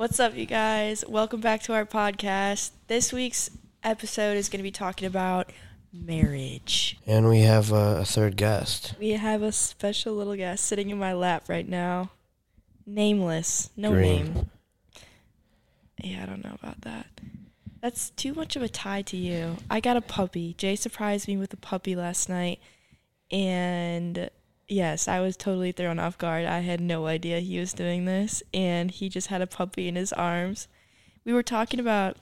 What's up, you guys? Welcome back to our podcast. This week's episode is going to be talking about marriage. And we have uh, a third guest. We have a special little guest sitting in my lap right now. Nameless. No Green. name. Yeah, I don't know about that. That's too much of a tie to you. I got a puppy. Jay surprised me with a puppy last night. And yes, I was totally thrown off guard. I had no idea he was doing this. And he just had a puppy in his arms. We were talking about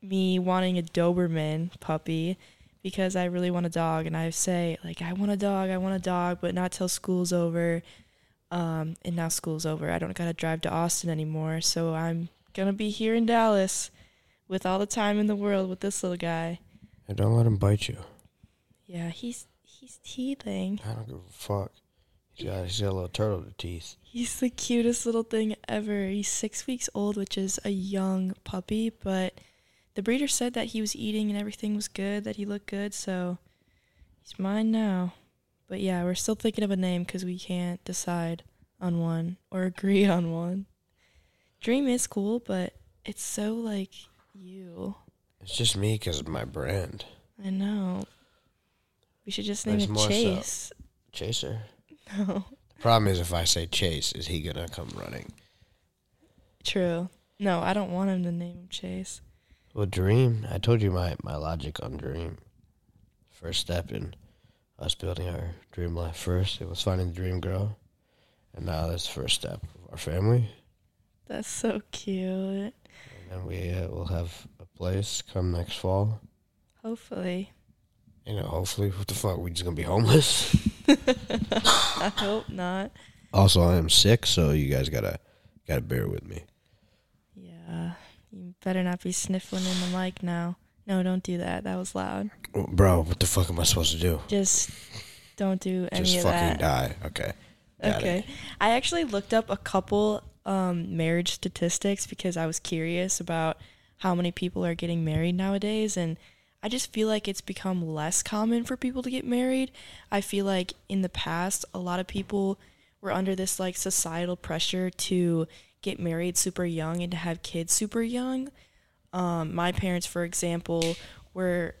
me wanting a Doberman puppy because I really want a dog. And I say, like, I want a dog, I want a dog, but not till school's over. Um, and now school's over. I don't got to drive to Austin anymore. So I'm going to be here in Dallas with all the time in the world with this little guy. And don't let him bite you. Yeah, he's he's teething. I don't give a fuck. He's got, he's got a little turtle teeth. He's the cutest little thing ever. He's six weeks old, which is a young puppy, but the breeder said that he was eating and everything was good, that he looked good, so he's mine now. But yeah, we're still thinking of a name because we can't decide on one or agree on one. Dream is cool, but it's so like you. It's just me because of my brand. I know. We should just name There's it more so. Chase. Chaser. No. The problem is if I say Chase, is he going to come running? True. No, I don't want him to name him Chase. Well, Dream, I told you my, my logic on Dream. First step in us building our dream life first, it was finding the dream girl. And now that's the first step of our family. That's so cute. And then we uh, will have a place come next fall. Hopefully. You know, hopefully, what the fuck? We just going to be homeless? I hope not. Also, I am sick, so you guys gotta gotta bear with me. Yeah. You better not be sniffling in the mic now. No, don't do that. That was loud. Bro, what the fuck am I supposed to do? Just don't do any Just of fucking die. Okay. Got okay. it. I actually looked up a couple um, marriage statistics because I was curious about how many people are getting married nowadays. And I just feel like it's become less common for people to get married. I feel like in the past, a lot of people were under this like societal pressure to get married super young and to have kids super young. Um, my parents, for example, were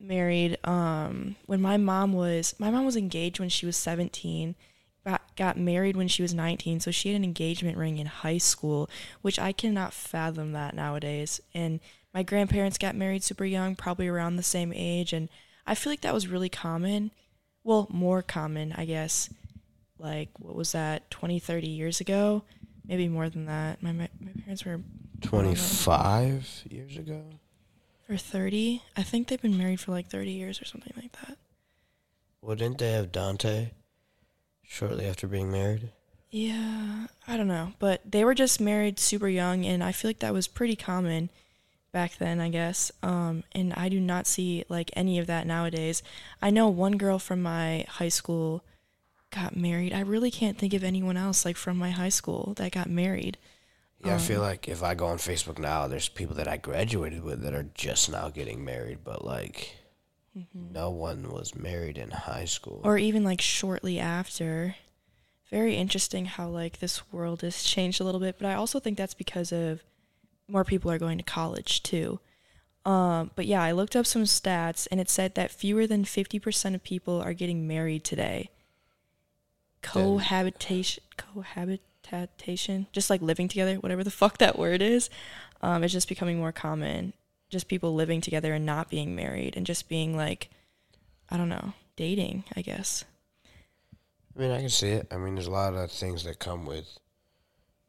married um, when my mom was my mom was engaged when she was 17 got, got married when she was 19 so she had an engagement ring in high school which i cannot fathom that nowadays and my grandparents got married super young probably around the same age and i feel like that was really common. Well more common i guess. Like what was that 20 30 years ago? Maybe more than that. My, my, my parents were 25 years ago? or 30 i think they've been married for like 30 years or something like that. Well, didn't they have Dante shortly after being married? Yeah, I don't know, but they were just married super young, and I feel like that was pretty common back then, I guess. Um, and I do not see like any of that nowadays. I know one girl from my high school got married. I really can't think of anyone else like from my high school that got married. Yeah, I feel like if I go on Facebook now, there's people that I graduated with that are just now getting married, but like no one was married in high school. or even like shortly after. Very interesting how like this world has changed a little bit, but I also think that's because of more people are going to college too. Um, but yeah, I looked up some stats and it said that fewer than 50% of people are getting married today. Cohabitation, cohabitation, just like living together, whatever the fuck that word is, um, is just becoming more common. Just people living together and not being married and just being like, I don't know, dating, I guess. I mean, I can see it. I mean, there's a lot of things that come with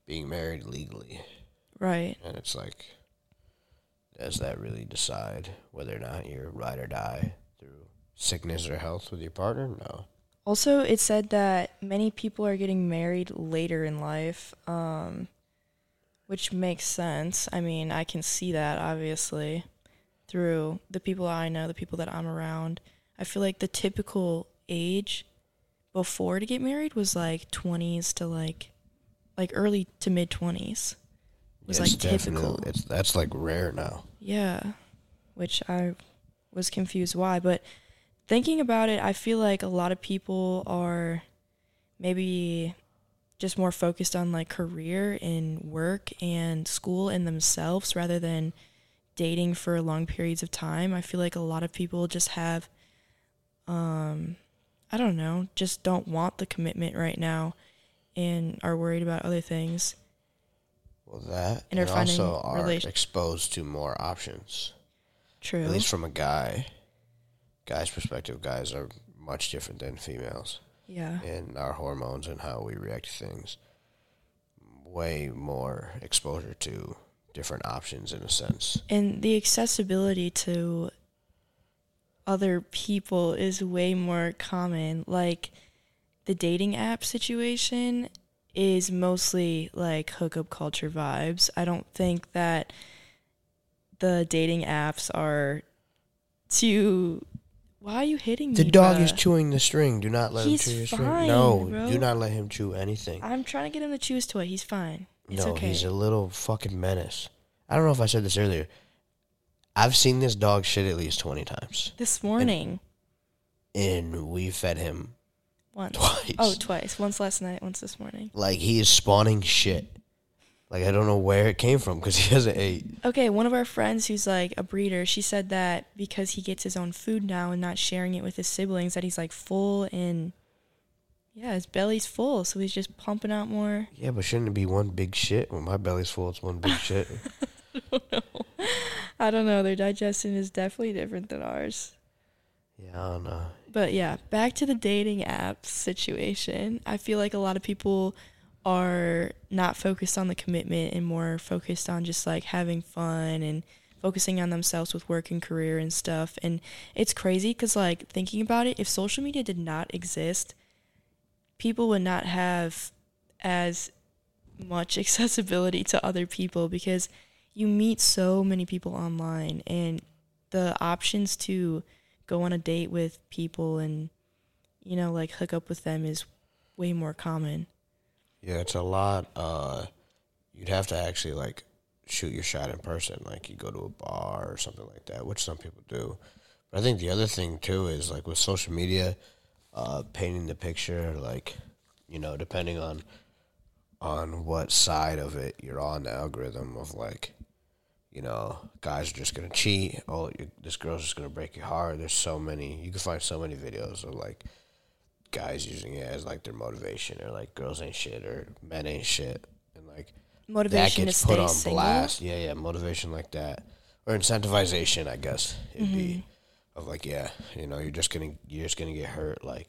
being married legally. Right. And it's like, does that really decide whether or not you're ride or die through sickness or health with your partner? No. Also, it said that many people are getting married later in life, um, which makes sense. I mean, I can see that obviously through the people I know, the people that I'm around. I feel like the typical age before to get married was like 20s to like like early to mid 20s was It's like typical. It's that's like rare now. Yeah, which I was confused why, but thinking about it, I feel like a lot of people are maybe just more focused on like career and work and school and themselves rather than dating for long periods of time. I feel like a lot of people just have um I don't know, just don't want the commitment right now and are worried about other things. Well, that And and, also are relation- exposed to more options. True. At least from a guy, guy's perspective, guys are much different than females yeah. in our hormones and how we react to things. Way more exposure to different options in a sense. And the accessibility to other people is way more common. Like the dating app situation is mostly like hookup culture vibes. I don't think that the dating apps are too. Why are you hitting The me? The dog bruh? is chewing the string. Do not let He's him chew your string. fine, No, bro. do not let him chew anything. I'm trying to get him to chew his toy. He's fine. It's no, okay. he's a little fucking menace. I don't know if I said this earlier. I've seen this dog shit at least 20 times. this morning, And we fed him once. twice. Oh, twice. Once last night. Once this morning. Like, he is spawning shit. Like, I don't know where it came from because he hasn't ate. Okay, one of our friends who's like a breeder, she said that because he gets his own food now and not sharing it with his siblings, that he's like full and yeah, his belly's full, so he's just pumping out more. Yeah, but shouldn't it be one big shit? When my belly's full, it's one big shit. I don't know, their digestion is definitely different than ours. Yeah, I don't know. But yeah, back to the dating app situation. I feel like a lot of people are not focused on the commitment and more focused on just like having fun and focusing on themselves with work and career and stuff. And it's crazy because, like, thinking about it, if social media did not exist, people would not have as much accessibility to other people because you meet so many people online and the options to go on a date with people and you know like hook up with them is way more common Yeah, it's a lot. Uh, you'd have to actually like shoot your shot in person, like you go to a bar or something like that, which some people do. But I think the other thing too is like with social media, uh, painting the picture, like you know, depending on on what side of it you're on, the algorithm of like, you know, guys are just gonna cheat. Oh, this girl's just gonna break your heart. There's so many. You can find so many videos of like guys using it as like their motivation or like girls ain't shit or men ain't shit and like that motivation to gets put on single blast yeah yeah motivation like that or incentivization i guess it'd Mm-hmm. be of like yeah you know you're just gonna you're just gonna get hurt like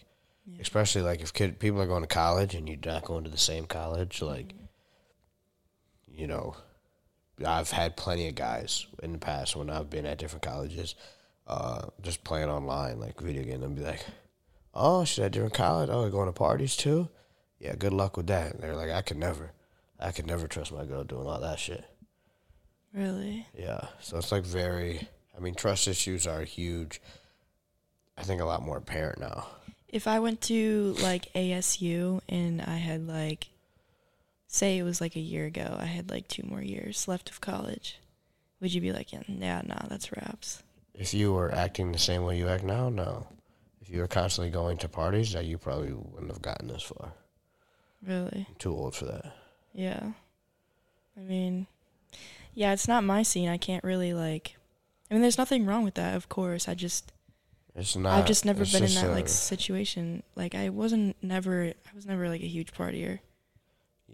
especially like if kid people are going to college and you're not going to the same college like Mm-hmm. you know i've had plenty of guys in the past when i've been at different colleges uh just playing online like video game and be like oh she's at different college. Oh going to parties too? Yeah good luck with that. And they're like i could never i could never trust my girl doing all that shit. Really? Yeah. So it's like very i mean trust issues are huge. I think a lot more apparent now. If i went to like asu and i had like say it was like a year ago i had like two more years left of college would you be like yeah, yeah nah that's raps if you were acting the same way you act now no if you were constantly going to parties that you probably wouldn't have gotten this far really I'm too old for that Yeah. I mean, yeah, it's not my scene. I can't really like I mean, there's nothing wrong with that, of course. I just it's not I've just never been in that like situation. Like I wasn't never I was never like a huge partier.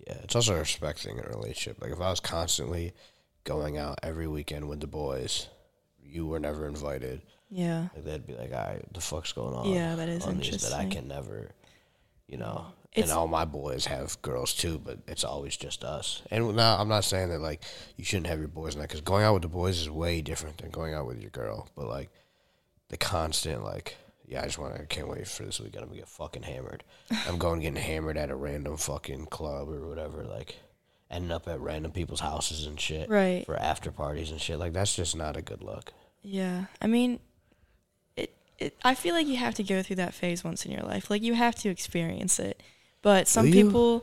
Yeah, it's also a respect thing in a relationship. Like if I was constantly going out every weekend with the boys, you were never invited. Yeah. Like they'd be like, "All right, the fuck's going on?" Yeah, that is on these that I can never, you know. It's- and all my boys have girls too, but it's always just us. And now I'm not saying that like you shouldn't have your boys now, because going out with the boys is way different than going out with your girl. But like the constant like. Yeah, I just want. to I can't wait for this weekend. I'm gonna get fucking hammered. I'm going getting hammered at a random fucking club or whatever. Like, ending up at random people's houses and shit Right. for after parties and shit. Like, that's just not a good look. Yeah. I mean, it, it I feel like you have to go through that phase once in your life. Like you have to experience it. But some people you?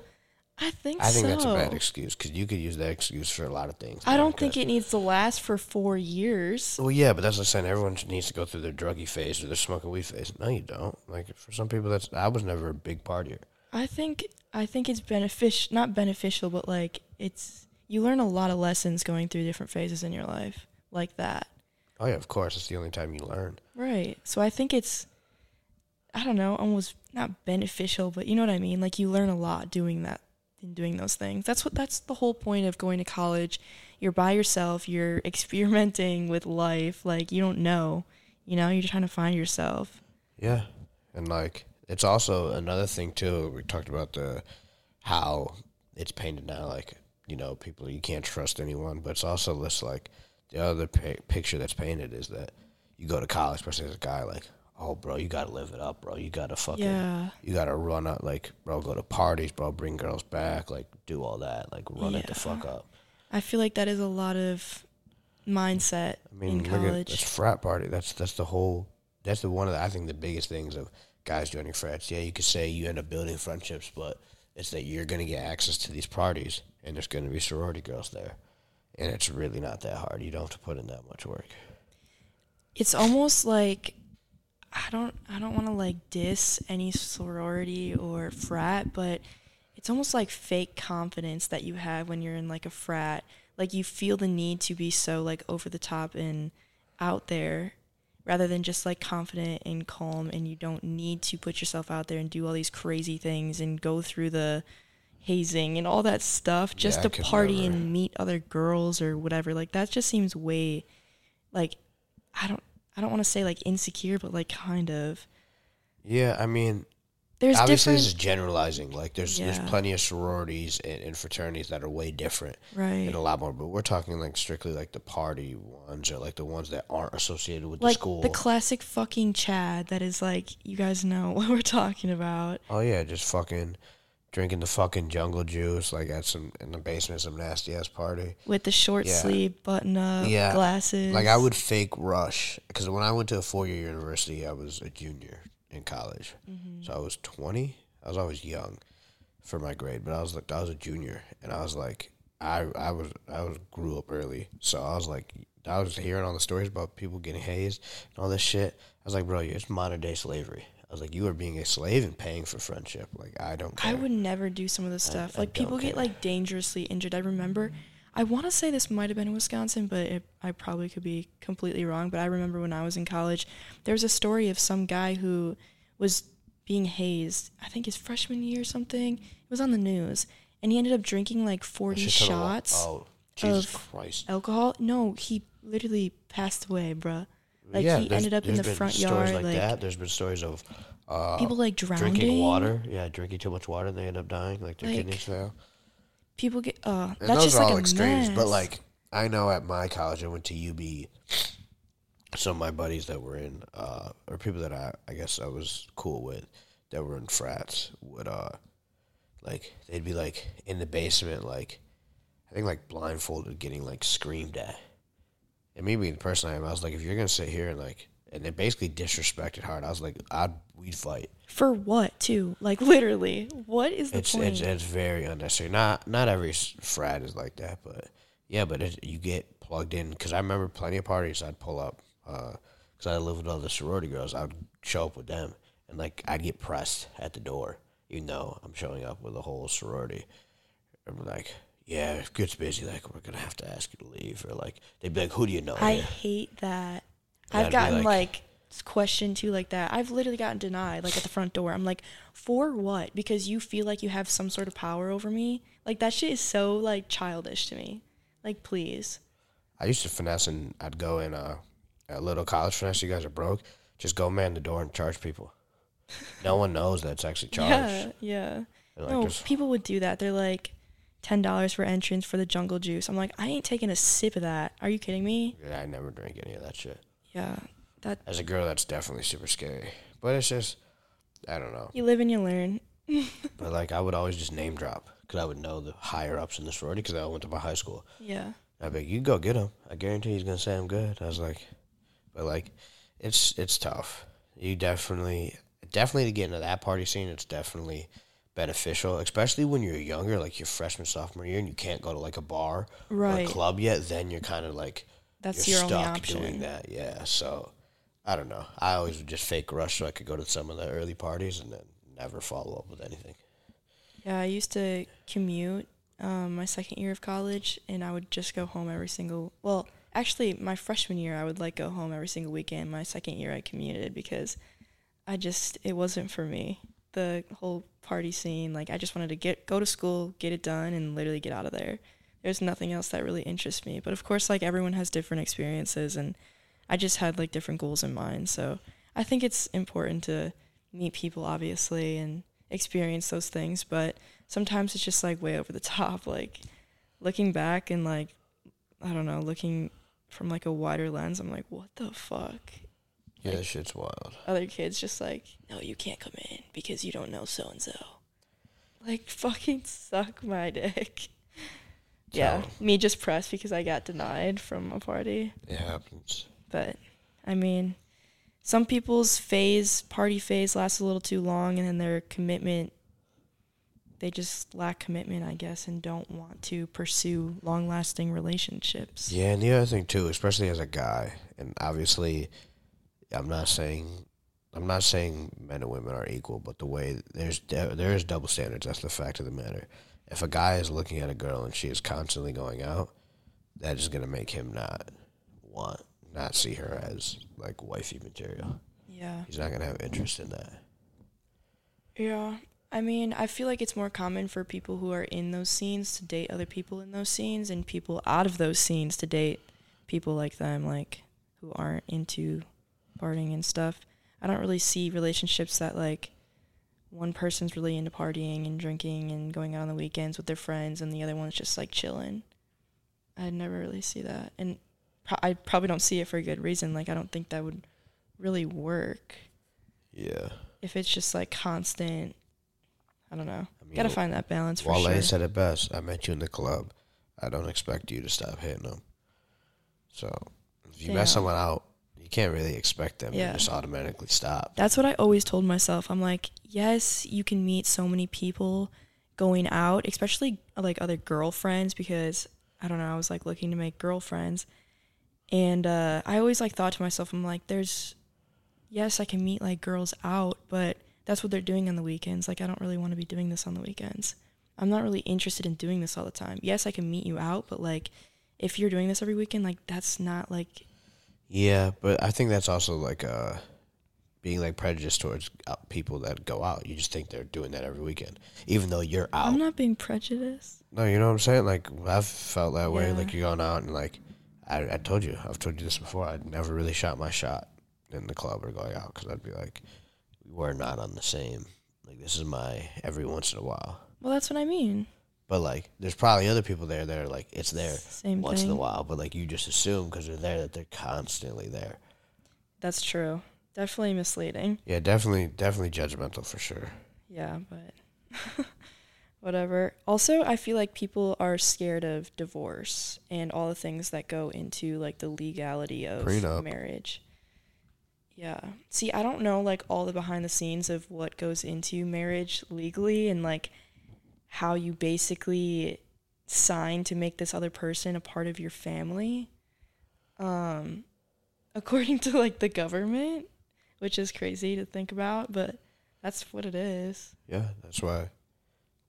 I think I think so. that's a bad excuse because you could use that excuse for a lot of things. I don't think 'cause- it needs to last for 4 years. Well, yeah, but that's like saying everyone needs to go through their druggy phase or their smoking weed phase. No, you don't. Like for some people, that's I was never a big partier. I think I think it's beneficial, not beneficial, but like it's you learn a lot of lessons going through different phases in your life like that. Oh yeah, of course. It's the only time you learn. Right. So I think it's I don't know, almost not beneficial, but you know what I mean? Like you learn a lot doing that and doing those things. That's what that's the whole point of going to college. You're by yourself, you're experimenting with life, like you don't know. You know, you're trying to find yourself. Yeah, and like it's also another thing too. We talked about the how it's painted now, like you know, people you can't trust anyone, but it's also this like the other pi- picture that's painted is that you go to college, especially as a guy, like oh bro, you gotta live it up, bro. You gotta fucking, Yeah. you gotta run up, like bro, go to parties, bro, bring girls back, like do all that, like run it the fuck up. I feel like that is a lot of mindset I mean, in at college. this frat party. That's that's the whole. That's the one of the, I think the biggest things of guys joining frats. Yeah, you could say you end up building friendships, but it's that you're gonna get access to these parties, and there's gonna be sorority girls there, and it's really not that hard. You don't have to put in that much work. it's almost like I don't I don't want to like diss any sorority or frat, but it's almost like fake confidence that you have when you're in like a frat. Like you feel the need to be so like over the top and out there rather than just like confident and calm and you don't need to put yourself out there and do all these crazy things and go through the hazing and all that stuff just Yeah, to party never. and meet other girls or whatever. Like that just seems way like I don't I don't want to say like insecure, but like kind of. Yeah, I mean, There's obviously this is generalizing. Like there's Yeah. there's plenty of sororities and, and fraternities that are way different right. and a lot more. But we're talking like strictly like the party ones or like the ones that aren't associated with Like the school. the classic fucking Chad that is like you guys know what we're talking about. Oh yeah, just fucking drinking the fucking jungle juice like at some in the basement of some nasty ass party. With the short Yeah. sleeve button up Yeah. glasses. Like I would fake rush because when I went to a four year university, I was a junior in college, Mm-hmm. so I was twenty. I was always young for my grade, but I was like I was a junior, and I was like I I was I was grew up early, so I was like I was hearing all the stories about people getting hazed and all this shit. I was like, bro, it's modern day slavery. I was like, you are being a slave and paying for friendship. Like I don't care. I would never do some of this stuff. I like people don't get like dangerously injured. I remember I want to say this might have been in Wisconsin, but it, I probably could be completely wrong. But I remember when I was in college, there was a story of some guy who was being hazed. I think his freshman year or something. It was on the news, and he ended up drinking like forty Shit of shots Oh Jesus of Christ! alcohol. No, he literally passed away, bruh. Like yeah, he ended up in the been front stories yard, like, like, that. There's been stories of uh, people like drowning. drinking water. Yeah, drinking too much water and they end up dying, like their Like, kidneys fail. People get uh. And that's those just are like all extremes. But like, I know at my college, I went to UB. Some of my buddies that were in, uh, or people that I, I guess I was cool with, that were in frats, would uh, like they'd be like in the basement, like I think like blindfolded, getting like screamed at. And me being the person I am, I was like, if you're gonna sit here and like, and they basically disrespected hard. I was like, I'd we'd fight. For what too? Like literally, what is the It's point? it's it's very unnecessary. Not not every frat is like that, but yeah, but it, you get plugged in because I remember plenty of parties I'd pull up uh, because I lived with all the sorority girls. I would show up with them and like I'd get pressed at the door, even though I'm showing up with a whole sorority. We're like, yeah, if it gets busy, like we're gonna have to ask you to leave, or like they'd be like, who do you know? I here?" hate that. Yeah, I've I'd be gotten like- like, questioned too like that. I've literally gotten denied like at the front door. I'm like, for what? Because you feel like you have some sort of power over me. Like that shit is so like childish to me. Like please. I used to finesse and I'd go in uh, a little college finesse. You guys are broke. Just go man the door and charge people. No one knows that's actually charged. Yeah, yeah. And, like, no, just- people would do that. They're like, ten dollars for entrance for the jungle juice. I'm like, I ain't taking a sip of that. Are you kidding me? Yeah, I never drink any of that shit. Yeah. That As a girl, that's definitely super scary. But it's just, I don't know. you live and you learn. But like, I would always just name drop because I would know the higher ups in the sorority because I went to my high school. Yeah. I'd be like, you go get him. I guarantee he's gonna say I'm good. I was like, but like, it's it's tough. You definitely, definitely to get into that party scene, it's definitely beneficial, especially when you're younger, like your freshman sophomore year, and you can't go to like a bar or a club yet. Then you're kind of like That's you're your only stuck option. doing that. Yeah. So I don't know. I always would just fake rush so I could go to some of the early parties and then never follow up with anything. Yeah, I used to commute um, my second year of college, and I would just go home every single. Well, actually, my freshman year, I would like go home every single weekend. My second year, I commuted because I just it wasn't for me. The whole party scene, like I just wanted to get go to school, get it done, and literally get out of there. There's nothing else that really interests me. But of course, like everyone has different experiences, and I just had like different goals in mind. So I think it's important to meet people, obviously, and experience those things. But sometimes it's just like way over the top. Like looking back and like I don't know, looking from like a wider lens, I'm like, what the fuck? Yeah, Like- that shit's wild. Other kids just like, no, you can't come in because you don't know so and so. Like fucking suck my dick. Yeah, me just pressed because I got denied from a party. It happens. But I mean, some people's phase, party phase, lasts a little too long, and then their commitment, they just lack commitment, I guess, and don't want to pursue long lasting relationships. Yeah, and the other thing too, especially as a guy, and obviously, I'm not saying, I'm not saying men and women are equal, but the way there's there is double standards. That's the fact of the matter. If a guy is looking at a girl and she is constantly going out, that is gonna make him not want, not see her as like wifey material. Yeah. He's not gonna have interest in that. Yeah. I mean, I feel like it's more common for people who are in those scenes to date other people in those scenes and people out of those scenes to date people like them, like who aren't into partying and stuff. I don't really see relationships that like one person's really into partying and drinking and going out on the weekends with their friends and the other one's just like chilling. I never really see that. And pro- I probably don't see it for a good reason. Like I don't think that would really work Yeah. if it's just like constant. I don't know. I mean, Gotta find that balance for Wale sure. said it best. I met you in the club. I don't expect you to stop hitting them. So if you Damn. mess someone out, can't really expect them Yeah. to just automatically stop. That's what I always told myself. I'm like, yes, you can meet so many people going out, especially like other girlfriends, because I don't know, I was like looking to make girlfriends. And uh, I always like thought to myself, I'm like, there's, yes, I can meet like girls out, but that's what they're doing on the weekends. Like, I don't really want to be doing this on the weekends. I'm not really interested in doing this all the time. Yes, I can meet you out, but like, if you're doing this every weekend, like, that's not like, Yeah, but I think that's also like uh, being like prejudiced towards uh, people that go out. You just think they're doing that every weekend, even though you're out. I'm not being prejudiced. no, you know what I'm saying? Like I've felt that way. Yeah. Like you're going out and like I, I told you, I've told you this before. I'd never really shot my shot in the club or going out because I'd be like, we're not on the same. Like this is my every once in a while. Well, that's what I mean. But like, there's probably other people there that are like, it's there Same once thing. in a while. But like, you just assume because they're there that they're constantly there. That's true. Definitely misleading. Yeah, definitely, definitely judgmental for sure. Yeah, but whatever. Also, I feel like people are scared of divorce and all the things that go into like the legality of Prenup. marriage. Yeah. See, I don't know like all the behind the scenes of what goes into marriage legally and like how you basically sign to make this other person a part of your family. Um according to like the government, which is crazy to think about, but that's what it is. Yeah, that's why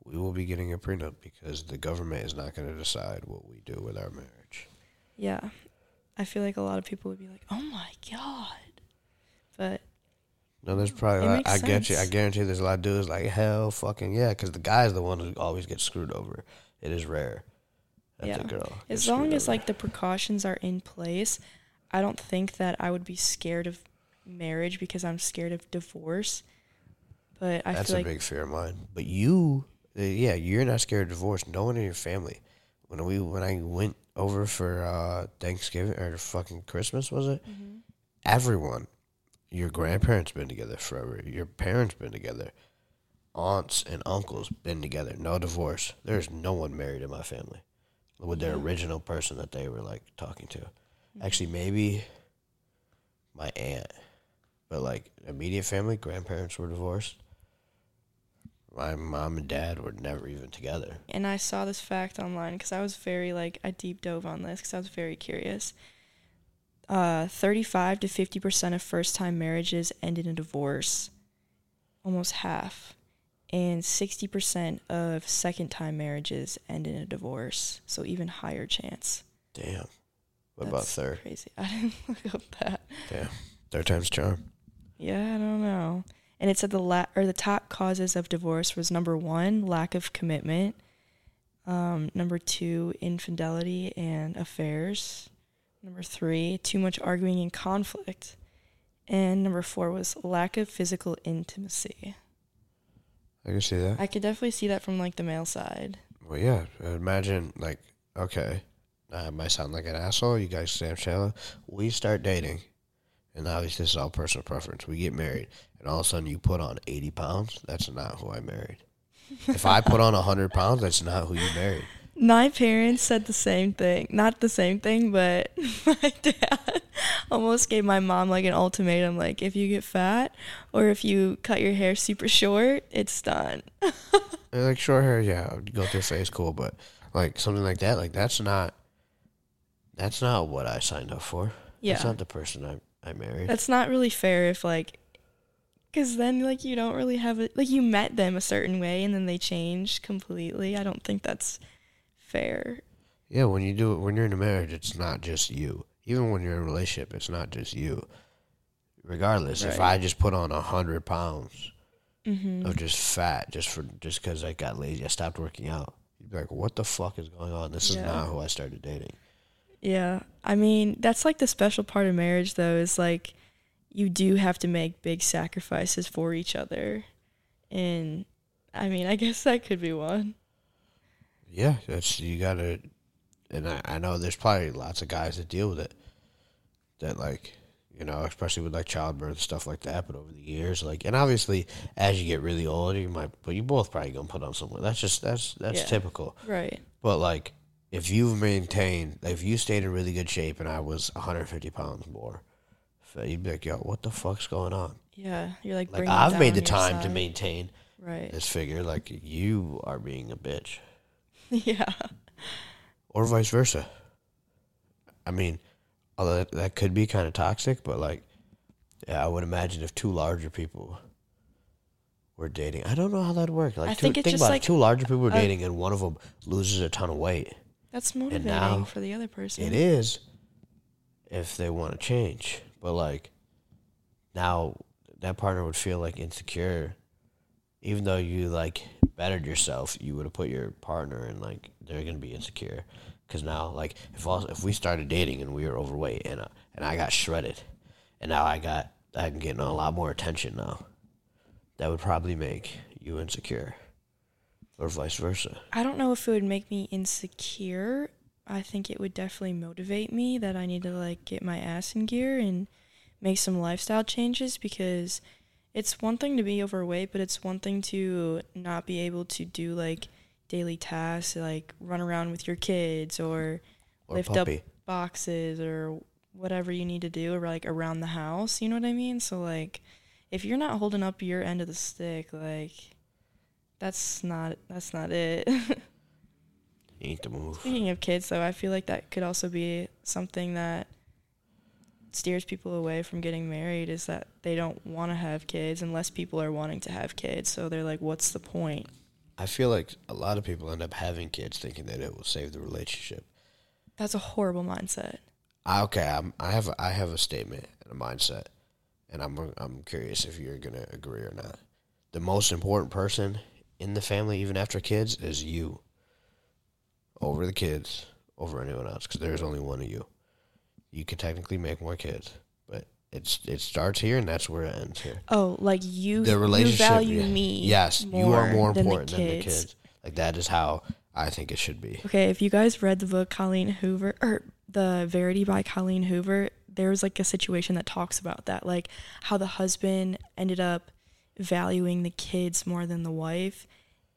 we will be getting a prenup because the government is not going to decide what we do with our marriage. Yeah. I feel like a lot of people would be like, "Oh my god." But No, there's probably. I, get you. I guarantee there's a lot of dudes like hell, fucking yeah, because the guy's the one who always gets screwed over. It is rare that Yeah. the girl. as long as over. like the precautions are in place, I don't think that I would be scared of marriage because I'm scared of divorce. But I that's a like big fear of mine. But you, uh, yeah, you're not scared of divorce. No one in your family. When we when I went over for uh, Thanksgiving or fucking Christmas, was it? Mm-hmm. Everyone, your grandparents been together forever. Your parents been together. Aunts and uncles been together. No divorce. There's no one married in my family with their original person that they were like talking to. Mm-hmm. Actually, maybe my aunt, but like immediate family, grandparents were divorced. My mom and dad were never even together. and I saw this fact online because I was very like I deep dove on this because I was very curious. Uh, thirty-five to fifty percent of first-time marriages end in a divorce, almost half, and 60% of second time marriages end in a divorce. So even higher chance. Damn. What about third? Crazy. I didn't look up that. Damn. Third time's charm. Yeah, I don't know. And it said the la- or the top causes of divorce was number one, lack of commitment. Um, number two, infidelity and affairs. Number three, too much arguing and conflict. And number four was lack of physical intimacy. I can see that. I could definitely see that from like the male side. Well, yeah. Uh, imagine, like, okay, I might sound like an asshole. You guys, Sam Shella. We start dating, and obviously this is all personal preference. We get married, and all of a sudden you put on 80 pounds. That's not who I married. if I put on 100 pounds, that's not who you married. My parents said the same thing. Not the same thing, but my dad almost gave my mom like an ultimatum like if you get fat or if you cut your hair super short, it's done. Uh, like short hair, yeah, go through face, cool, but like something like that, like that's not, that's not what I signed up for. Yeah. That's not the person I I married. That's not really fair if like cuz then like you don't really have it like you met them a certain way and then they change completely. I don't think that's fair. Yeah, when you do it, when you're in a marriage, it's not just you. Even when you're in a relationship, it's not just you. Regardless, if I just put on a hundred pounds Mhm. of just fat, just for just because I got lazy, I stopped working out. You'd be like, "What the fuck is going on? This is not who I started dating." Yeah. I mean, that's like the special part of marriage though is like you do have to make big sacrifices for each other. And I mean, I guess that could be one. Yeah, that's you gotta, and I, I know there's probably lots of guys that deal with it. That like, you know, especially with like childbirth stuff like that. But over the years, like, and obviously as you get really old, you might, but you both probably gonna put on some weight. That's just that's that's Yeah. typical. Right. But like, if you've maintained, if you stayed in really good shape, and I was 150 pounds more, you'd be like, "Yo, what the fuck's going on?" Yeah. You're like, Like, I've made the time to maintain Right. this figure. Like, you are being a bitch, yeah. or vice versa. I mean, although that, that could be kind of toxic, but like, yeah, I would imagine if two larger people were dating, I don't know how that'd work. Like, I two, think it's think just about like it. Two larger people were a- dating, and one of them loses a ton of weight. That's motivating now for the other person. It is if they want to change. But like now that partner would feel like insecure even though you like bettered yourself, you would have put your partner in like they're to be insecure cuz now like if also, if we started dating and we were overweight and uh, and I got shredded and now I got I'm getting a lot more attention now. That would probably make you insecure or vice versa. I don't know if it would make me insecure. I think it would definitely motivate me that I need to like get my ass in gear and make some lifestyle changes because it's one thing to be overweight, but it's one thing to not be able to do like daily tasks like run around with your kids or Or lift puppy. up boxes or whatever you need to do or like around the house, you know what I mean? So like if you're not holding up your end of the stick, like that's not that's not it. You need to move. Speaking of kids, though, I feel like that could also be something that steers people away from getting married is that they don't want to have kids unless people are wanting to have kids. So they're like, what's the point? I feel like a lot of people end up having kids thinking that it will save the relationship. That's a horrible mindset. I, okay, I'm, I have a, I have a statement and a mindset, and I'm I'm curious if you're gonna agree or not. The most important person in the family, even after kids, is you. Over the kids, over anyone else, because there's only one of you. You could technically make more kids, but it's it starts here and that's where it ends here. Oh, like you, The relationship, you value yeah. me. Yes, you are more than the important than the kids. Like that is how I think it should be. Okay, if you guys read the book Colleen Hoover or the Verity by Colleen Hoover, there was like a situation that talks about that, like how the husband ended up valuing the kids more than the wife,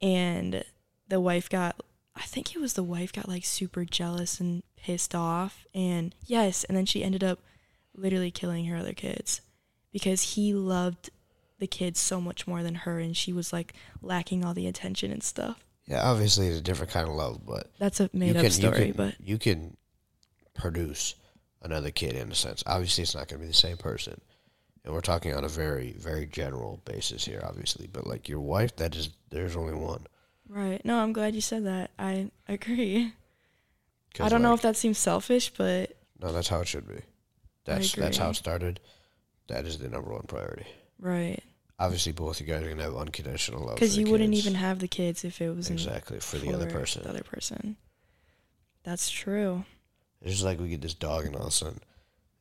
and the wife got, I think it was the wife got like super jealous and pissed off, and yes, and then she ended up literally killing her other kids because he loved the kids so much more than her, and she was like lacking all the attention and stuff. Yeah, obviously it's a different kind of love, but That's a made you up can, story, you can, but you can produce another kid in a sense. Obviously, it's not going to be the same person, and we're talking on a very very general basis here, obviously. But like your wife, that is there's only one. Right. No, I'm glad you said that. I agree. I don't know if that seems selfish, but no, that's how it should be. That's that's how it started. That is the number one priority. right. Obviously, both you guys are gonna have unconditional love. Because for you wouldn't kids. even have the kids if it wasn't exactly for the other person. The other person. That's true. It's just like we get this dog, and all of a sudden,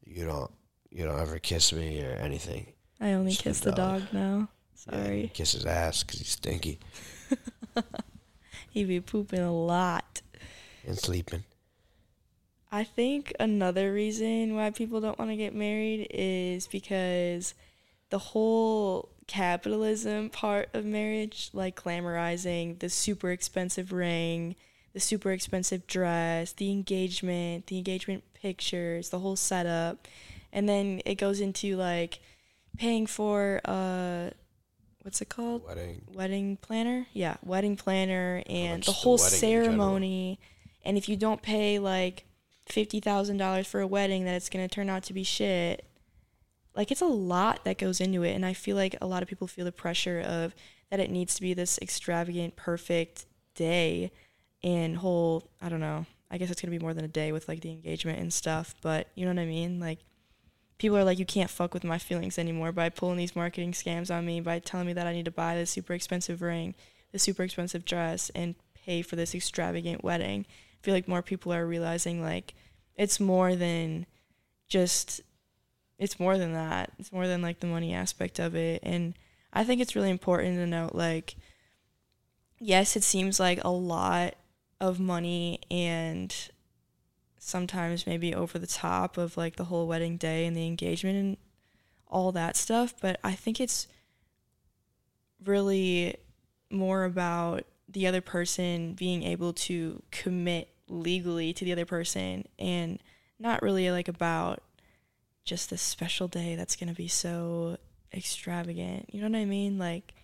you don't you don't ever kiss me or anything. I only Just kiss the dog. dog now. Yeah, Sorry. kiss his ass because he's stinky He be pooping a lot. and sleeping. I think another reason why people don't want to get married is because the whole capitalism part of marriage, like glamorizing the super expensive ring, the super expensive dress, the engagement, the engagement pictures, the whole setup. And then it goes into like paying for uh what's it called? Wedding. wedding planner yeah wedding planner and the the whole general? ceremony and if you don't pay like $50000 for a wedding that it's to turn out to be shit like it's a lot that goes into it and i feel like a lot of people feel the pressure of that it needs to be this extravagant perfect day and whole i don't know i guess it's to be more than a day with like the engagement and stuff but you know what i mean like people are like, you can't fuck with my feelings anymore by pulling these marketing scams on me, by telling me that I need to buy this super expensive ring, this super expensive dress, and pay for this extravagant wedding. I feel like more people are realizing like it's more than just it's more than that. It's more than like the money aspect of it. And I think it's really important to note like yes, it seems like a lot of money and sometimes maybe over the top of like the whole wedding day and the engagement and all that stuff, but I think it's really more about the other person being able to commit legally to the other person and not really like about just this special day that's going to be so extravagant. You know what I mean? Like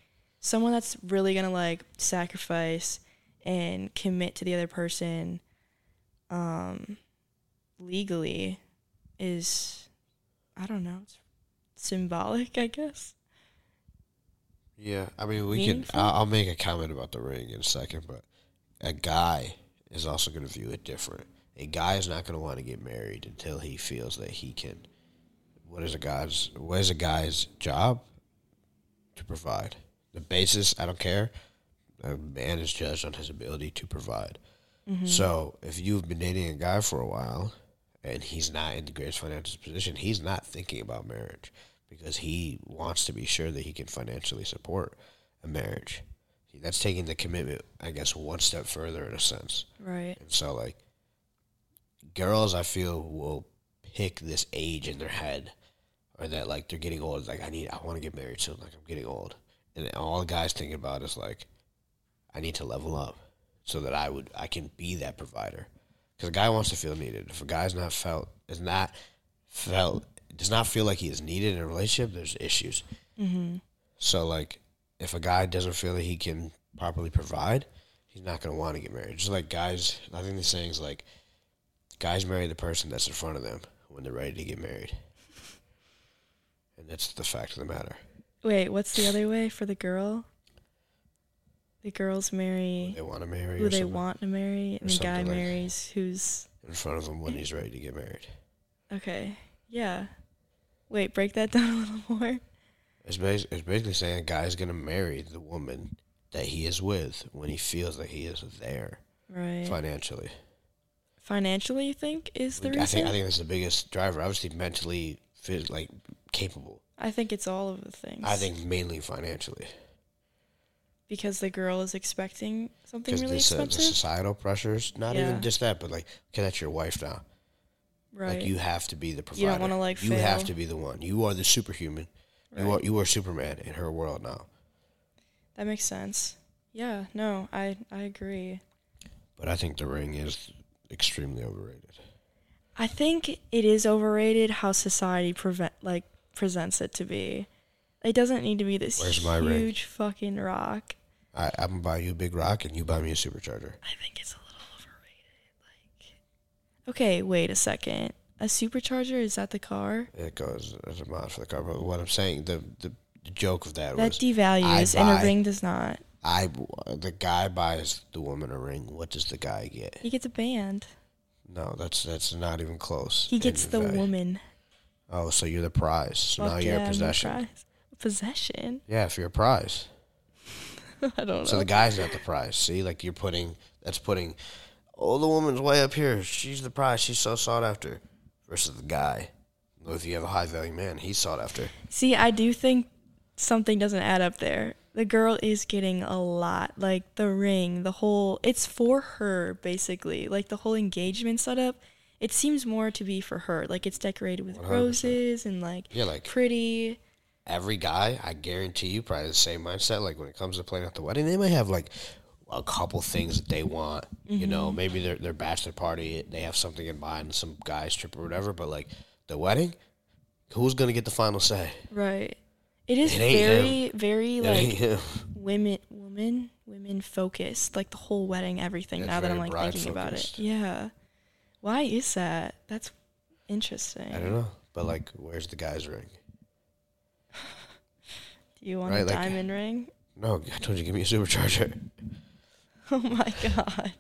someone that's really going to like sacrifice and commit to the other person um legally is I don't know, it's symbolic, I guess. Yeah, I mean, we Meaningful? can. I'll, I'll make a comment about the ring in a second, but a guy is also going to view it different. A guy is not going to want to get married until he feels that he can. What is a guy's? What is a guy's job? To provide. The basis, I don't care. A man is judged on his ability to provide. Mm-hmm. So if you've been dating a guy for a while and he's not in the greatest financial position, he's not thinking about marriage because he wants to be sure that he can financially support a marriage. That's taking the commitment, I guess, one step further in a sense. Right. And so, like, girls, I feel will pick this age in their head, or that like they're getting old. Like, I need, I want to get married soon. Like, I'm getting old, and all the guys thinking about is like, I need to level up so that I would, I can be that provider. Because a guy wants to feel needed. If a guy's not felt, is not felt, does not feel like he is needed in a relationship, there's issues. Mm-hmm. So like, if a guy doesn't feel that he can properly provide, he's not gonna want to get married. Just like guys, I think the saying is like, guys marry the person that's in front of them when they're ready to get married, and that's the fact of the matter. Wait, what's the other way for the girl? The girls marry They want to marry who they want to marry, and the guy like- marries who's in front of him when he's ready to get married. okay. Yeah. Wait, break that down a little more. It's, bas- it's basically saying a guy's gonna marry the woman that he is with when he feels that he is there Right. financially. Financially, you think is the I reason? think I think that's the biggest driver. Obviously, mentally, phys- like capable. I think it's all of the things. I think mainly financially, because the girl is expecting something really this uh, the expensive. societal pressures. Not Yeah. even just that, but like, okay, that's your wife now. Right. Like you have to be the provider. You don't wanna, like, You have to be the one. You are the superhuman. You Right. are you are Superman in her world now. that makes sense. Yeah. No, I I agree. But I think the ring is extremely overrated. I think it is overrated how society prevent like presents it to be. It doesn't need to be this Where's my ring? huge fucking rock. I, I'm gonna buy you a big rock, and you buy me a supercharger. I think it's a little overrated. Like, okay, wait a second. A supercharger is that the car? It goes as a mod for the car. But what I'm saying, the the, the joke of that, was That was devalues, I and a ring does not. I the guy buys the woman a ring. What does the guy get? He gets a band. No, that's that's not even close. He gets the value. woman. Oh, so you're the prize. So now Fuck you're yeah, a I'm possession. prize. Possession? Yeah, if you're a prize. I don't know. So the guy's not the prize. See, like you're putting that's putting. Oh, the woman's way up here. She's the prize. She's so sought after. Versus the guy. If you have a high value man, he's sought after. See, I do think something doesn't add up there. The girl is getting a lot. Like the ring, the whole it's for her basically. Like the whole engagement setup, it seems more to be for her. Like it's decorated with 100%. roses and like Yeah, like pretty. every guy, I guarantee you, probably the same mindset. Like when it comes to planning out the wedding, they might have like a couple things that they want. You know, Mm-hmm. maybe their their bachelor party, they have something in mind, some guys trip or whatever. But like the wedding, who's gonna get the final say? Right. It is It very, very It like him. women, women, women focused. Like the whole wedding, everything. It's now that I'm like thinking about it, yeah. Why is that? That's interesting. I don't know, but like, where's the guy's ring? Do you want Right, a like- diamond ring? No, I told you, give me a supercharger. Oh my god.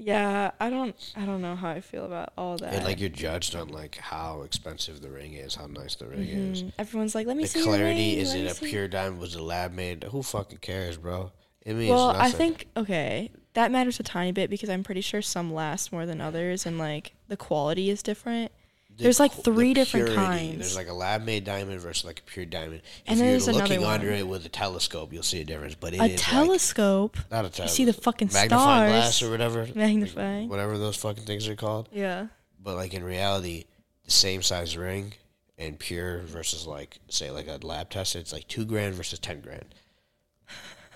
Yeah, I don't I don't know how I feel about all that. And like you're judged on like how expensive the ring is, how nice the ring is. Mhm. Everyone's like, "Let me The see your clarity ring, is it a see-" pure diamond? Was it lab made? Who fucking cares, bro? It means Well, nothing. I think okay, that matters a tiny bit because I'm pretty sure some last more than others and like the quality is different. The there's, like, three the different purity. kinds. There's like a lab made diamond versus like a pure diamond. And if then you're looking under it with a telescope, you'll see a difference. But it A is like- telescope. not a telescope. You see the fucking magnifying stars. glass or whatever. Magnifying. Whatever those fucking things are called. Yeah. But like in reality, the same size ring and pure versus like say like a lab test, it's like two grand versus ten grand.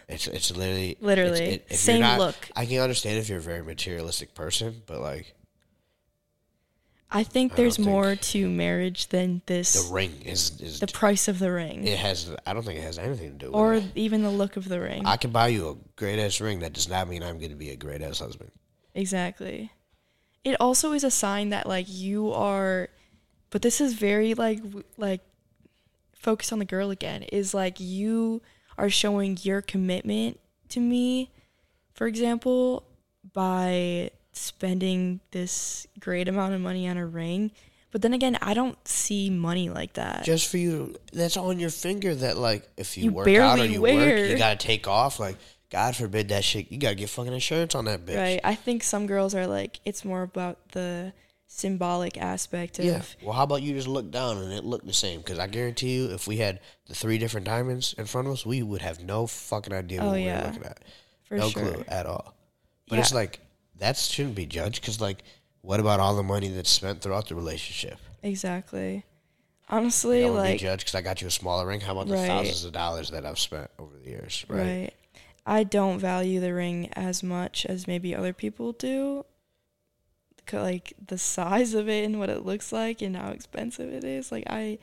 It's it's literally Literally. it's- you're Same not- look. I can understand if you're a very materialistic person, but like I think I there's think- more to marriage than this. the ring is is the price of the ring it has I don't think it has anything to do with or even the look of the ring. I can buy you a great ass ring. That does not mean I'm going to be a great ass husband. Exactly. It also is a sign that like you are but this is very like w- like focus on the girl again is like you are showing your commitment to me for example by spending this great amount of money on a ring but then again I don't see money like that. Just for you, that's on your finger. That like, if you, You work out or barely you wear. work, you gotta take off. Like, God forbid that shit. You gotta get fucking insurance on that bitch. Right. I think some girls are like it's more about the symbolic aspect of Yeah. Well, how about you just look down and it looked the same? Because I guarantee you, if we had the three different diamonds in front of us, we would have no fucking idea Oh, what we yeah. were looking at. for no sure. clue at all. But Yeah. it's like that shouldn't be judged because, like, what about all the money that's spent throughout the relationship? Exactly. Honestly, wanna be like judged because I got you a smaller ring. How about the Right. thousands of dollars that I've spent over the years? right. Right. I don't value the ring as much as maybe other people do. Like the size of it and what it looks like and how expensive it is. Like I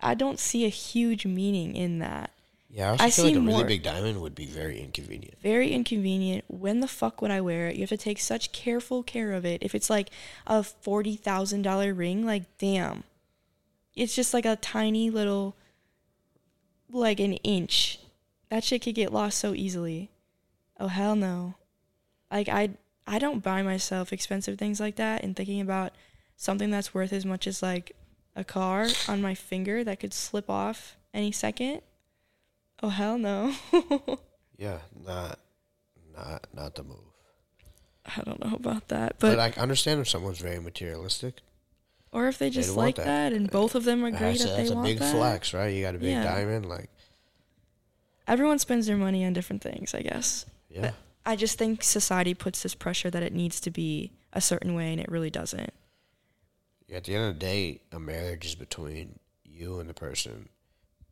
I don't see a huge meaning in that. Yeah, I I feel like see a really big diamond would be very inconvenient. Very inconvenient. When the fuck would I wear it? You have to take such careful care of it. If it's like a forty thousand dollar ring, like damn. It's just like a tiny little like an inch. That shit could get lost so easily. Oh hell no. Like I I don't buy myself expensive things like that and thinking about something that's worth as much as like a car on my finger that could slip off any second. Oh hell no. Yeah, not, not, not the move. I don't know about that, But, but, I understand if someone's very materialistic. or if they just like that. that. and both of them agree That's, a, that that's they a want big flex, right? You got a big Yeah. diamond, like Everyone spends their money on different things, I guess. yeah. I just think society puts this pressure that it needs to be a certain way, and it really doesn't. At the end of the day, a marriage is between you and the person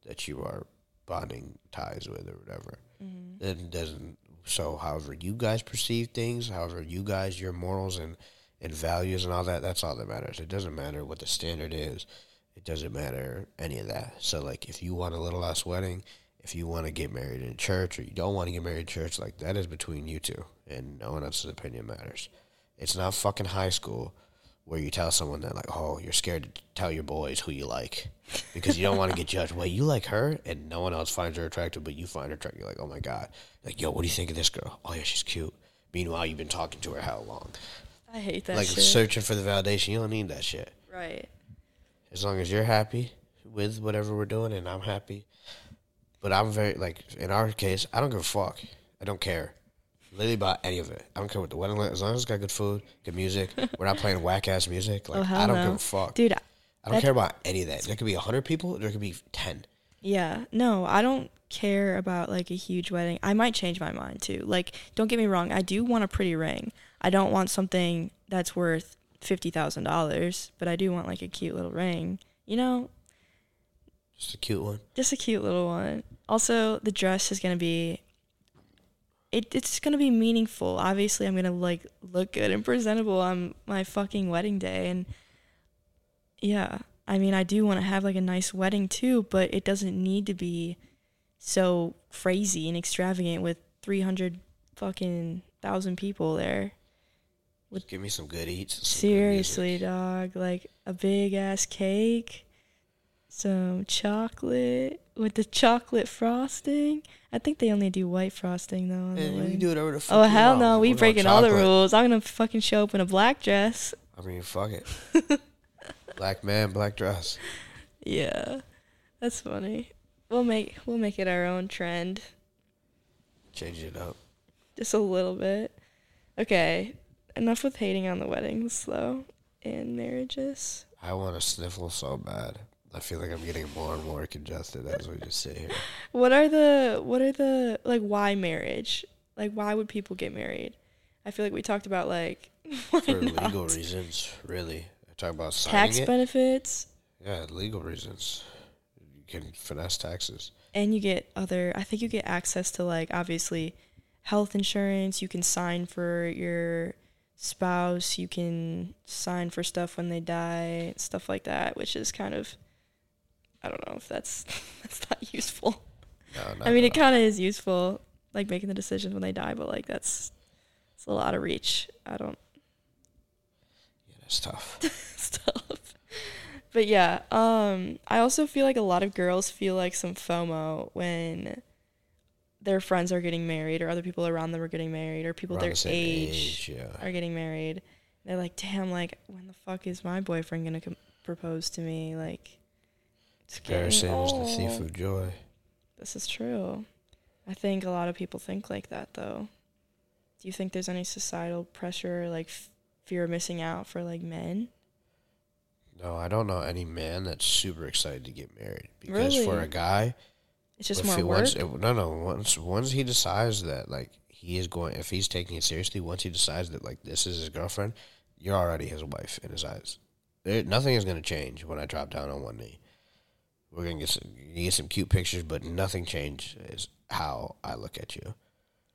that you are bonding ties with or whatever. Mm-hmm. It doesn't. So, however you guys perceive things, however you guys, your morals and and values and all that, that's all that matters. It doesn't matter what the standard is. It doesn't matter any of that. So, like, if you want a little less wedding, if you want to get married in church or you don't want to get married in church, like that is between you two, and no one else's opinion matters. It's not fucking high school where you tell someone that like, oh, you're scared to tell your boys who you like because you don't want to get judged. Wait, you like her, and no one else finds her attractive, but you find her attractive. You're like, oh my god, like, yo, what do you think of this girl? Oh yeah, she's cute. Meanwhile, you've been talking to her how long? I hate that shit. like shit. searching for the validation. You don't need that shit. right. As long as you're happy with whatever we're doing, and I'm happy. But I'm very like in our case, I don't give a fuck. I don't care. Literally about any of it. I don't care what the wedding is. as long as it's got good food, good music. We're not playing whack ass music. Like oh hell I don't no. give a fuck. dude. I don't that- care about any of that. There could be hundred people. There could be ten. Yeah, no, I don't care about like a huge wedding. I might change my mind too. Like, don't get me wrong, I do want a pretty ring. I don't want something that's worth fifty thousand dollars, but I do want like a cute little ring. You know, Just a cute one. just a cute little one. Also, the dress is gonna be. It, it's gonna be meaningful. Obviously, I'm gonna like look good and presentable on my fucking wedding day, and yeah, I mean, I do want to have like a nice wedding too, but it doesn't need to be so crazy and extravagant with 300 fucking thousand people there. Just give me some good eats. some good. Seriously, dog. Like a big ass cake, some chocolate with the chocolate frosting. I think they only do white frosting though. The Man, you do whatever the fuck Oh hell no, we breaking all the chocolate? rules. I'm gonna fucking show up in a black dress. I mean, fuck it. black man, black dress. Yeah, that's funny. We'll make we'll make it our own trend, Change it up. just a little bit. Okay, enough with hating on the weddings though and marriages. I want to sniffle so bad. I feel like I'm getting more and more congested as we just sit here. What are the what are the like why marriage? Like why would people get married? I feel like we talked about like For not? legal reasons, really. I talk about tax it. benefits Yeah, legal reasons. You can finesse taxes. and you get other I think you get access to like obviously health insurance, you can sign for your spouse, you can sign for stuff when they die, stuff like that, which is kind of I don't know if that's that's not useful. No, not I mean, it kind of is useful, like making the decisions when they die, but like that's it's a lot of reach. I don't Yeah, that's tough. Tough. But yeah, um, I also feel like a lot of girls feel like some FOMO when their friends are getting married or other people around them are getting married or people Around their the same age, yeah. are getting married. They're like, damn, like when the fuck is my boyfriend gonna com- propose to me? Like, it's is the thief of joy. This is true. I think a lot of people think like that though. Do you think there's any societal pressure, like f- fear of missing out for like men? No, I don't know any man that's super excited to get married because for a guy, It's just more he- work. once, if- no, no. Once once he decides that like he is going, if he's taking it seriously, once he decides that like this is his girlfriend, you're already his wife in his eyes. There, nothing is gonna change when I drop down on one knee. We're gonna get some, you get some cute pictures, but nothing changes how I look at you.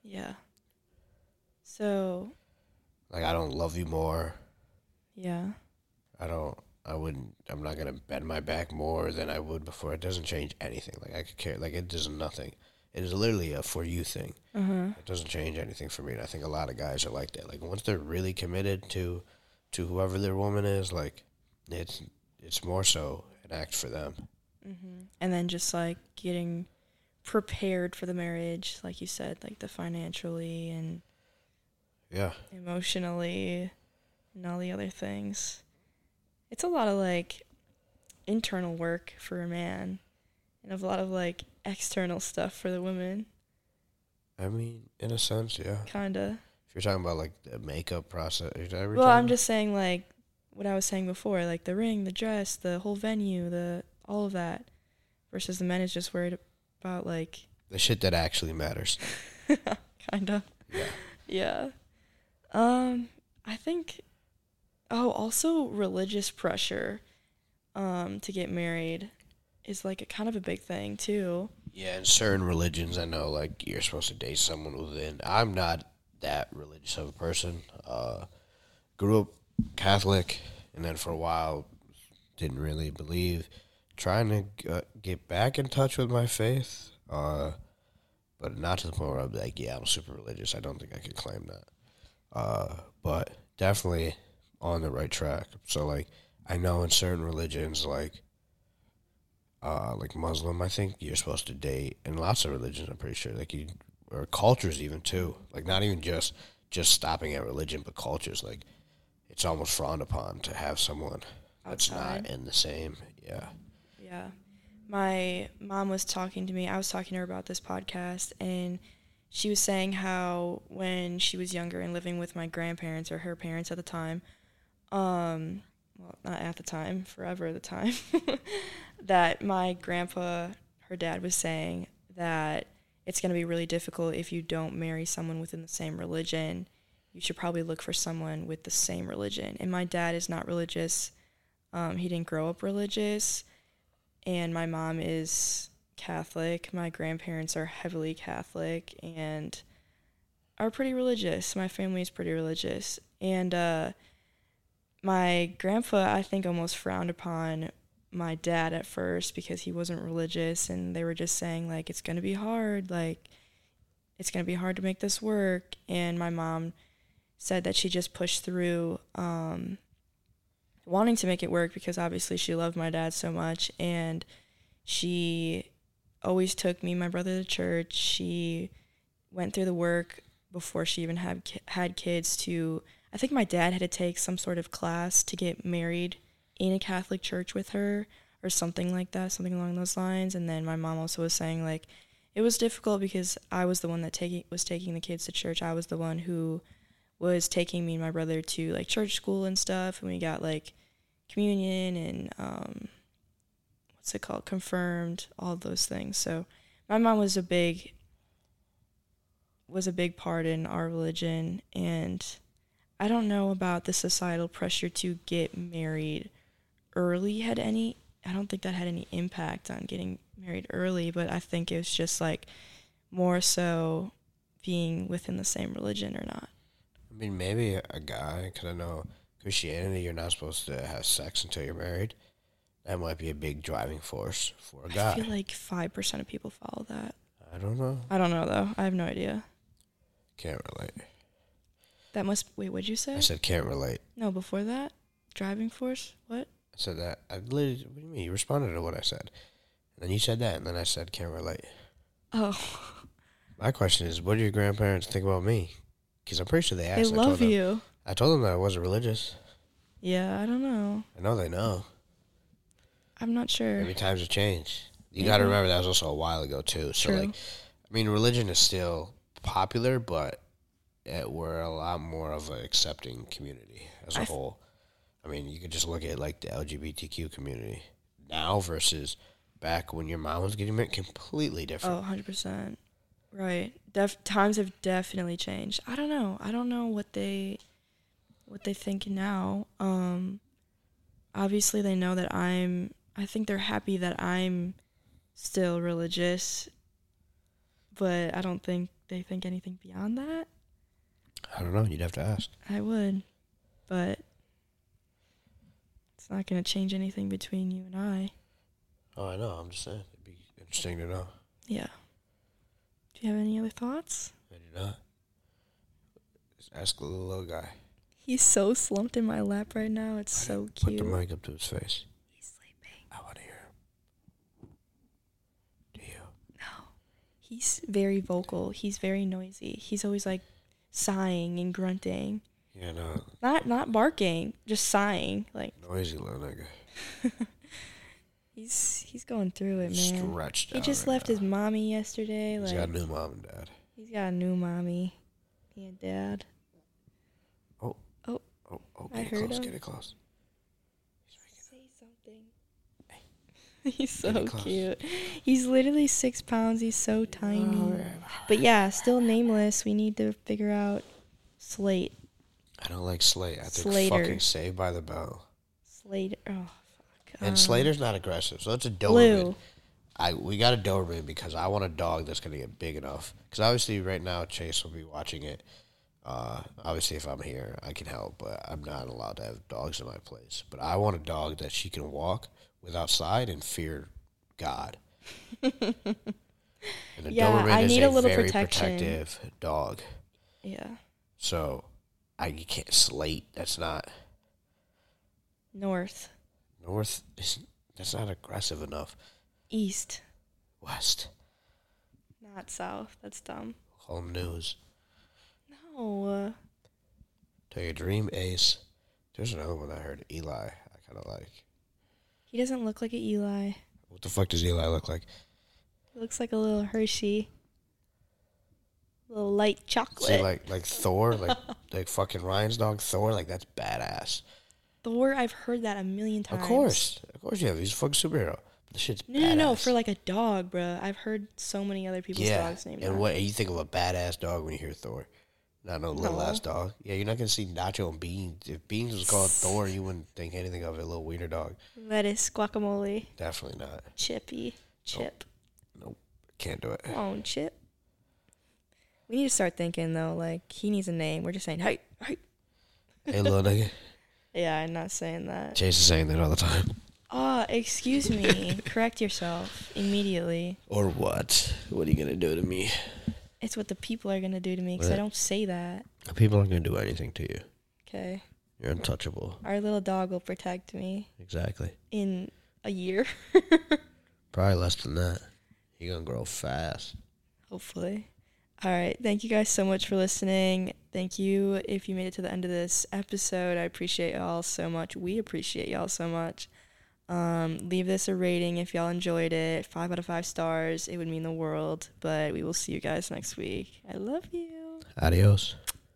yeah. So Like I don't love you more. yeah, I don't. I wouldn't. I'm not gonna bend my back more than I would before. It doesn't change anything. Like I could care. Like it does nothing. It is literally a for you thing. uh huh. It doesn't change anything for me. And I think a lot of guys are like that. Like once they're really committed to, to whoever their woman is, like it's it's more so an act for them. Hmm And then just like getting prepared for the marriage, like you said, like the financially and Yeah. emotionally and all the other things. It's a lot of like internal work for a man and a lot of like external stuff for the women, I mean, in a sense, yeah. kind of. If you're talking about like the makeup process, is that you're Well, I'm talking just saying like what I was saying before, like the ring, the dress, the whole venue, the all of that versus the men is just worried about like the shit that actually matters. kind of. Yeah. Yeah. Um, I think. Oh, also religious pressure, um, to get married, is like a kind of a big thing too. Yeah, in certain religions, I know like you're supposed to date someone within. I'm not that religious of a person. Uh, grew up Catholic, and then for a while didn't really believe. Trying to uh, get back in touch with my faith, uh, but not to the point where I'm like, yeah, I'm super religious. I don't think I could claim that. Uh, but definitely on the right track. So like I know in certain religions like uh like Muslim, I think you're supposed to date and lots of religions I'm pretty sure like you or cultures even too. Like not even just just stopping at religion but cultures like it's almost frowned upon to have someone that's Outside. not in the same yeah. Yeah. My mom was talking to me. I was talking to her about this podcast, and she was saying how when she was younger and living with my grandparents or her parents at the time, um, well, not at the time, forever at the time, that my grandpa, her dad, was saying that it's going to be really difficult if you don't marry someone within the same religion. You should probably look for someone with the same religion. And my dad is not religious. Um, he didn't grow up religious and my mom is Catholic. My grandparents are heavily Catholic and are pretty religious. My family is pretty religious. And uh, my grandpa, I think, almost frowned upon my dad at first because he wasn't religious and they were just saying, like, it's going to be hard. Like, it's going to be hard to make this work. And my mom said that she just pushed through. Um, wanting to make it work because obviously she loved my dad so much and she always took me and my brother to church. She went through the work before she even had had kids to I think my dad had to take some sort of class to get married in a Catholic church with her or something like that something along those lines. And then my mom also was saying like it was difficult because I was the one that taking was taking the kids to church. I was the one who was taking me and my brother to like church school and stuff and we got like communion and um what's it called? Confirmed all those things. So my mom was a big was a big part in our religion and i don't know about the societal pressure to get married early had any i don't think that had any impact on getting married early but i think it was just like more so being within the same religion or not I mean, maybe a guy, because I know Christianity, you're not supposed to have sex until you're married. That might be a big driving force for a guy. I feel like 5% of people follow that. I don't know. I don't know though. I have no idea. Can't relate. That must wait. What'd you say? I said can't relate. no, before that, driving force. What? I said that. I literally. What do you mean? You responded to what I said, and then you said that, and then I said can't relate. Oh, My question is, what do your grandparents think about me? Because I'm pretty sure they they asked. I love told them, you. I told them that I wasn't religious. Yeah, I don't know. I know they know. I'm not sure. Maybe times have changed. You got to remember that was also a while ago too. So True. like, I mean, religion is still popular, but it, we're a lot more of an accepting community as a I f- whole. I mean, you could just look at like the LGBTQ community now versus back when your mom was getting married. Completely different. Oh, 100 percent. Right. Def- times have definitely changed. I don't know. I don't know what they what they think now. Um obviously they know that I'm I think they're happy that I'm still religious. But I don't think they think anything beyond that. I don't know. You'd have to ask. I would. But it's not going to change anything between you and I. Oh, I know. I'm just saying. It'd be interesting to know. Yeah. Do you have any other thoughts? Maybe not. Just ask the little, little guy. He's so slumped in my lap right now. It's so cute. Put the mic up to his face. He's sleeping. I want to hear him. Do you? No. He's very vocal. He's very noisy. He's always like sighing and grunting. Yeah, no. Not not barking, just sighing. Like Noisy little nigga. he's he's going through it, man. Stretched He out just right left now. his mommy yesterday. He's like got a new mom and dad. he's got a new mommy and dad. Oh, oh, oh, oh I get it heard close, him. get it close. Say something. He's so close. cute. He's literally six pounds. He's so tiny. But yeah, still nameless. We need to figure out Slate. I don't like Slate. I think Slater. fucking Saved by the Bell. Slater. Oh. And Um, Slater's not aggressive, so it's a Doberman. Blue. I we got a Doberman because I want a dog that's gonna get big enough. Because obviously, right now Chase will be watching it. Uh, obviously, if I'm here, I can help, but I'm not allowed to have dogs in my place. But I want a dog that she can walk without slide and fear God. and a Yeah, Doberman I is need a, a little very protection. protective dog. Yeah. So I you can't slate. That's not. North. North is that's not aggressive enough. East. West. Not south. That's dumb. Call him news. No. uh, Tell your dream ace. There's another one I heard. Eli. I kind of like. He doesn't look like an Eli. What the fuck does Eli look like? He looks like a little Hershey. Little light chocolate. he like like Thor? Like like fucking Ryan's dog Thor? Like that's badass. Thor, I've heard that a million times. Of course, of course you have. He's a fucking superhero. The shit's No, no, no. For like a dog, bruh. I've heard so many other people's yeah. dogs named and that. what you think of a badass dog when you hear Thor? Not no little ass dog. Yeah, you're not gonna see Nacho and Beans. If Beans was called Thor, you wouldn't think anything of it. A little wiener dog. Lettuce, guacamole, Definitely not. chippy, chip. Nope. Can't do it. Come on, chip. We need to start thinking though. Like he needs a name. We're just saying, hey, hey. Hey, little nigga. Yeah, I'm not saying that. Chase is saying that all the time. Ah, excuse me. Correct yourself immediately. Or what? What are you gonna do to me? It's what the people are gonna do to me because I What? don't say that. The People aren't gonna do anything to you. Okay, You're untouchable. our little dog will protect me Exactly. in a year, Probably less than that. You're gonna grow fast. hopefully. All right, thank you guys so much for listening. Thank you if you made it to the end of this episode. I appreciate y'all so much. We appreciate y'all so much. Um, leave this a rating if y'all enjoyed it. Five out of five stars. It would mean the world. But we will see you guys next week. I love you. Adios.